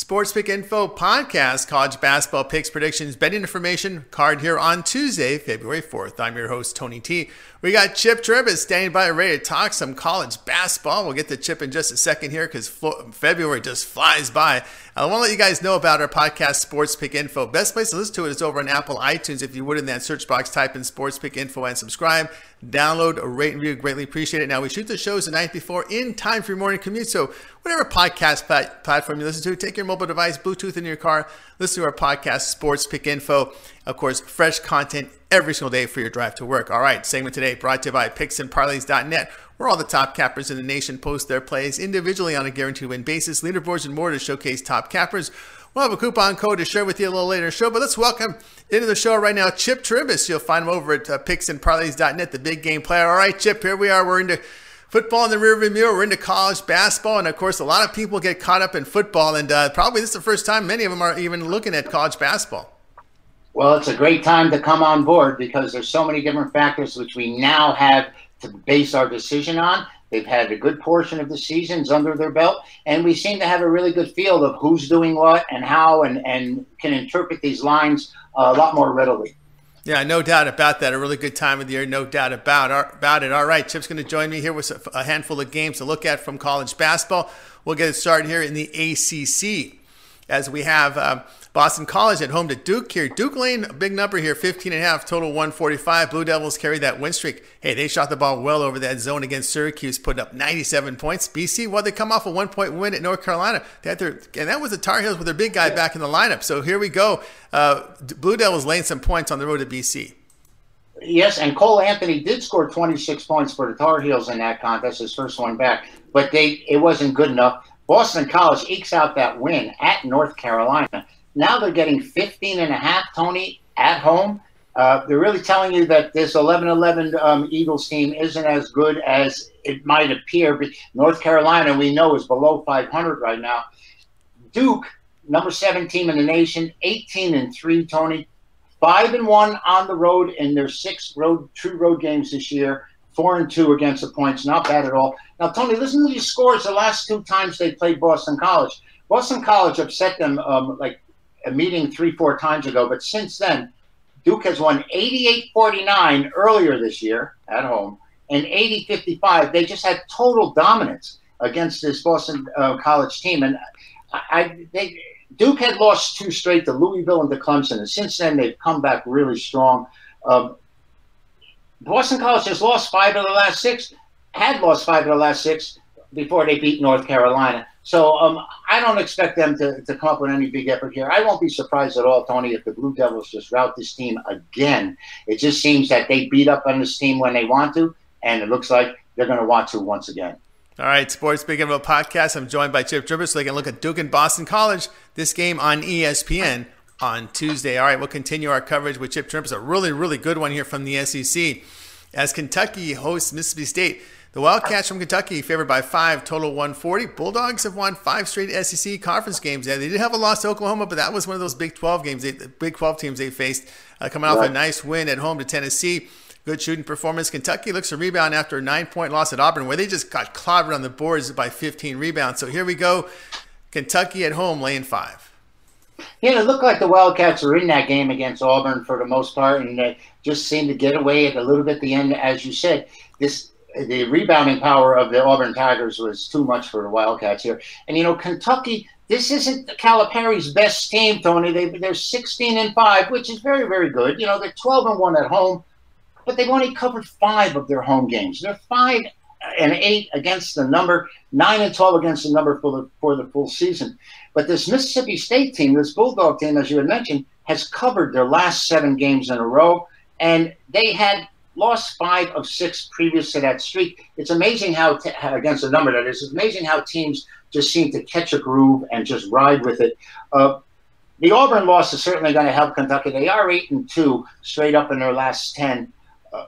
Sports Pick Info podcast, college basketball picks, predictions, betting information card here on Tuesday, February 4th. I'm your host, Tony T. We got Chip Chirimbes standing by ready to talk some college basketball. We'll get to Chip in just a second here because February just flies by. I want to let you guys know about our podcast, Sports Pick Info. Best place to listen to it is over on Apple iTunes. If you would, in that search box, type in Sports Pick Info and subscribe. Download, rate, and review. Greatly appreciate it. Now, we shoot the shows the night before in time for your morning commute. So, whatever podcast plat- platform you listen to, take your mobile device, Bluetooth in your car, listen to our podcast, Sports Pick Info. Of course, fresh content every single day for your drive to work. All right, segment today brought to you by picksandparlays.net, where all the top cappers in the nation post their plays individually on a guaranteed win basis, leaderboards, and more to showcase top cappers. We'll have a coupon code to share with you a little later in the show, but let's welcome into the show right now Chip Chirimbes. You'll find him over at uh, picksandparlays.net, the big game player. All right, Chip, here we are. We're into football in the rearview mirror. We're into college basketball, and of course, a lot of people get caught up in football, and uh, probably this is the first time many of them are even looking at college basketball. Well, it's a great time to come on board because there's so many different factors which we now have to base our decision on. They've had a good portion of the seasons under their belt, and we seem to have a really good feel of who's doing what and how, and, and can interpret these lines uh, a lot more readily. Yeah, no doubt about that. A really good time of the year, no doubt about about it. All right, Chip's going to join me here with a handful of games to look at from college basketball. We'll get it started here in the ACC as we have. Uh, Boston College at home to Duke here. Duke Lane, a big number here, 15 and a half, total 145. Blue Devils carry that win streak. Hey, they shot the ball well over that zone against Syracuse, putting up 97 points. BC, well, they come off a one point win at North Carolina. They had their, and that was the Tar Heels with their big guy back in the lineup. So here we go. Uh, Blue Devils laying some points on the road to BC. Yes, and Cole Anthony did score 26 points for the Tar Heels in that contest, his first one back, but they it wasn't good enough. Boston College ekes out that win at North Carolina. Now they're getting 15 and a half, Tony, at home. Uh, they're really telling you that this 11-11 um, Eagles team isn't as good as it might appear. But North Carolina, we know, is below 500 right now. Duke, number seven team in the nation, 18 and three. Tony, five and one on the road in their six road true road games this year. Four and two against the points, not bad at all. Now, Tony, listen to these scores. The last two times they played Boston College, Boston College upset them um, like a meeting three, four times ago. But since then, Duke has won 88 49 earlier this year at home and 80 55. They just had total dominance against this Boston uh, College team. And I, I they, Duke had lost two straight to Louisville and to Clemson. And since then, they've come back really strong. Um, Boston College has lost five of the last six, had lost five of the last six before they beat North Carolina. So um, I don't expect them to, to come up with any big effort here. I won't be surprised at all, Tony, if the Blue Devils just rout this team again. It just seems that they beat up on this team when they want to, and it looks like they're going to want to once again. All right, Sports Speaking of a podcast, I'm joined by Chip Chirimbes so they can look at Duke and Boston College. This game on ESPN on Tuesday. All right, we'll continue our coverage with Chip Chirimbes. A really, really good one here from the SEC. As Kentucky hosts Mississippi State, the Wildcats from Kentucky favored by five, total 140. Bulldogs have won five straight SEC conference games. Yeah, they did have a loss to Oklahoma, but that was one of those Big 12 games, they, the Big 12 teams they faced, uh, coming off right. a nice win at home to Tennessee. Good shooting performance. Kentucky looks to rebound after a nine point loss at Auburn, where they just got clobbered on the boards by 15 rebounds. So here we go. Kentucky at home, laying five. Yeah, it looked like the Wildcats were in that game against Auburn for the most part, and they just seemed to get away at a little bit at the end, as you said. This the rebounding power of the Auburn Tigers was too much for the Wildcats here. And you know, Kentucky, this isn't Calipari's best team, Tony. They they're 16 and five, which is very very good. You know, they're 12 and one at home, but they've only covered five of their home games. They're five and eight against the number, nine and 12 against the number for the for the full season. But this Mississippi State team, this Bulldog team, as you had mentioned, has covered their last seven games in a row, and they had lost five of six previous to that streak. It's amazing how, t- against the number that is, it's amazing how teams just seem to catch a groove and just ride with it. Uh, the Auburn loss is certainly going to help Kentucky. They are eight and two straight up in their last ten. Uh,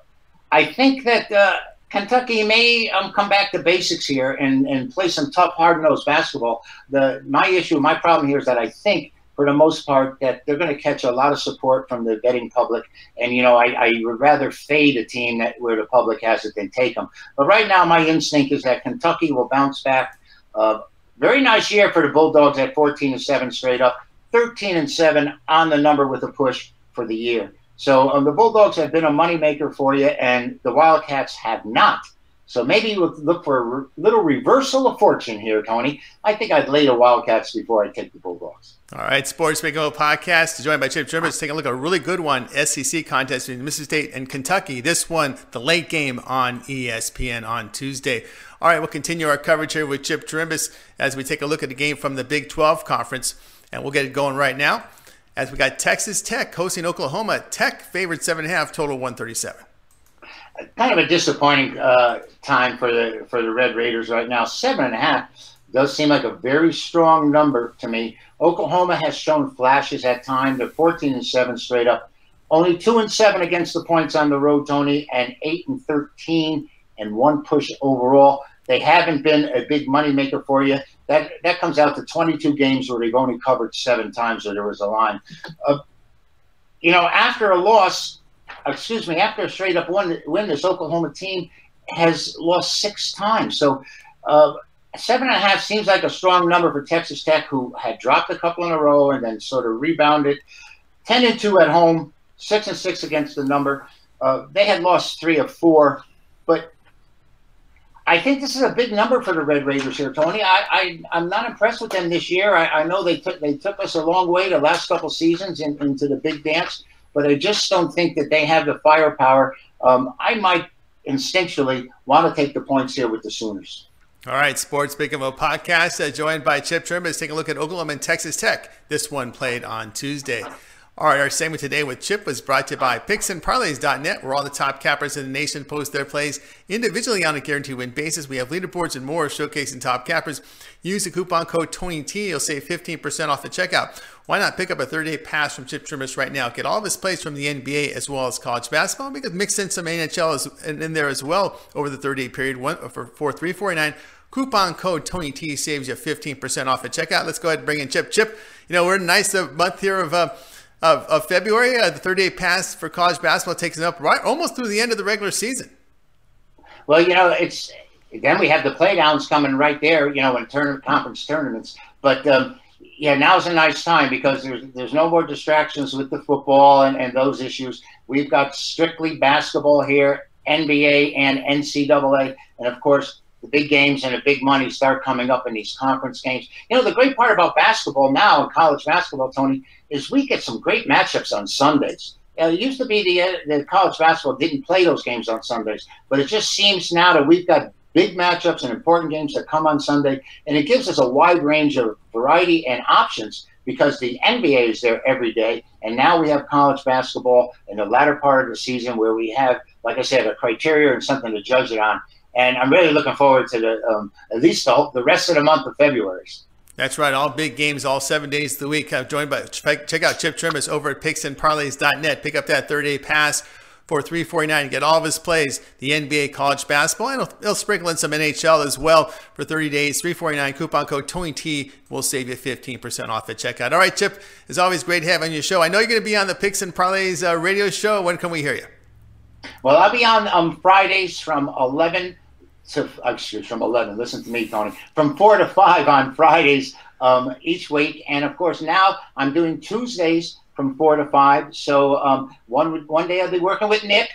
I think that uh, Kentucky may um, come back to basics here and, and play some tough, hard nosed basketball. The my issue, my problem here is that I think for the most part, that they're going to catch a lot of support from the betting public. And, you know, I, I, would rather fade a team that where the public has it than take them. But right now, my instinct is that Kentucky will bounce back. Uh, very nice year for the Bulldogs at 14 and 7 straight up, 13 and 7 on the number with a push for the year. So um, the Bulldogs have been a moneymaker for you, and the Wildcats have not. So maybe look for a re- little reversal of fortune here, Tony. I think I'd lay the Wildcats before I take the Bulldogs. All right, Sports Bingo Podcast, joined by Chip Chirimbes. Taking a look at a really good one SEC contest between Mississippi State and Kentucky. This one, the late game on ESPN on Tuesday. All right, we'll continue our coverage here with Chip Chirimbes as we take a look at the game from the Big 12 Conference, and we'll get it going right now. As we got Texas Tech hosting Oklahoma. Tech favored 7.5, total 137 kind of a disappointing uh, time for the for the Red Raiders right now. Seven and a half does seem like a very strong number to me. Oklahoma has shown flashes at times. They're 14 and seven straight up. Only two and seven against the points on the road, Tony, and eight and 13 and one push overall. They haven't been a big moneymaker for you. That that comes out to 22 games where they've only covered seven times where there was a line. Uh, you know, after a loss, excuse me, after a straight up win, win this Oklahoma team has lost six times. So uh, seven and a half seems like a strong number for Texas Tech, who had dropped a couple in a row and then sort of rebounded. Ten and two at home, six and six against the number. Uh, they had lost three of four, but I think this is a big number for the Red Raiders here, Tony. I, I am not impressed with them this year. I, I, know they took they took us a long way the last couple seasons in, into the big dance but I just don't think that they have the firepower. Um, I might instinctually want to take the points here with the Sooners. All right, Sports Pick Info podcast, uh, joined by Chip Trim, is taking a look at Oklahoma and Texas Tech. This one played on Tuesday. All right, our segment today with Chip was brought to you by PicksandParlays.net, where all the top cappers in the nation post their plays individually on a guaranteed win basis. We have leaderboards and more showcasing top cappers. Use the coupon code TonyT. You'll save 15% off the checkout. Why not pick up a 30-day pass from Chip Chirimbes right now? Get all of his plays from the NBA as well as college basketball. We could mix in some NHL in there as well over the 30-day period one, for, for 349 Coupon code TonyT saves you 15% off at checkout. Let's go ahead and bring in Chip. Chip, you know, we're in a nice uh, month here of uh, of, of February. Uh, the 30 day pass for college basketball takes us up right almost through the end of the regular season. Well, you know, it's then we have the playdowns coming right there, you know, in tournament conference tournaments. But um, yeah, now's a nice time because there's there's no more distractions with the football and, and those issues. We've got strictly basketball here, NBA and NCAA, and of course the big games and the big money start coming up in these conference games. You know, the great part about basketball now, in college basketball, Tony, is we get some great matchups on Sundays. It used to be the, uh, the college basketball didn't play those games on Sundays, but it just seems now that we've got big matchups and important games that come on Sunday, and it gives us a wide range of variety and options because the NBA is there every day, and now we have college basketball in the latter part of the season where we have, like I said, a criteria and something to judge it on and I'm really looking forward to the um, at least the, the rest of the month of February. That's right. All big games, all seven days of the week. I'm joined by check out Chip Chirimbes over at PicksandParlays.net. Pick up that 30 day pass for 349 get all of his plays the nba college basketball and he'll, he'll, sprinkle in some nhl as well for 30 days 349 coupon code tony t will save you 15% off at checkout all right chip it's always great having you show i know you're going to be on the picks and parlays uh, radio show when can we hear you well i'll be on um, fridays from 11 to excuse from 11 listen to me tony. From 4 to 5 on fridays um, each week. And of course now i'm doing tuesdays from 4 to 5 so um, one one day i'll be working with nick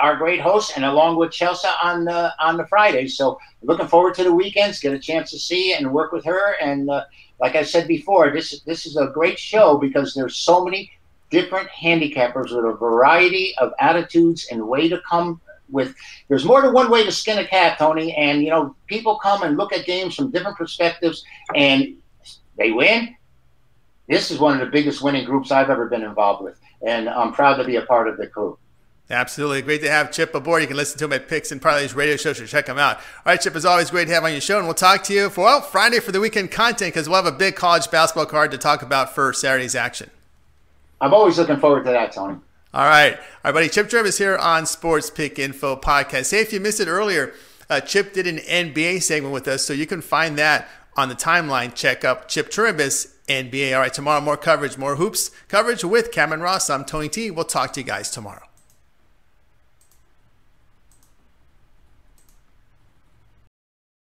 our great host and along with chelsea on the on the fridays. So looking forward to the weekends get a chance to see and work with her. And uh, like i said before this this is a great show because there's so many different handicappers with a variety of attitudes and way to come with there's more than one way to skin a cat, Tony. And you know, people come and look at games from different perspectives, and they win. This is one of the biggest winning groups I've ever been involved with, and I'm proud to be a part of the crew. Absolutely. Great to have Chip aboard. You can listen to him at Picks and Parlays radio show, so check him out. All right, Chip, as always, great to have on your show. And we'll talk to you for, well, Friday for the weekend content because we'll have a big college basketball card to talk about for Saturday's action. I'm always looking forward to that, Tony. All right. Right, buddy. Chip Chirimbes here on Sports Pick Info Podcast. Hey, if you missed it earlier, uh, Chip did an NBA segment with us, so you can find that on the timeline. Check up Chip Chirimbes NBA. All right, tomorrow, more coverage, more hoops coverage with Cameron Ross. I'm Tony T. We'll talk to you guys tomorrow.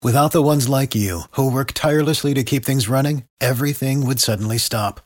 Without the ones like you, who work tirelessly to keep things running, everything would suddenly stop.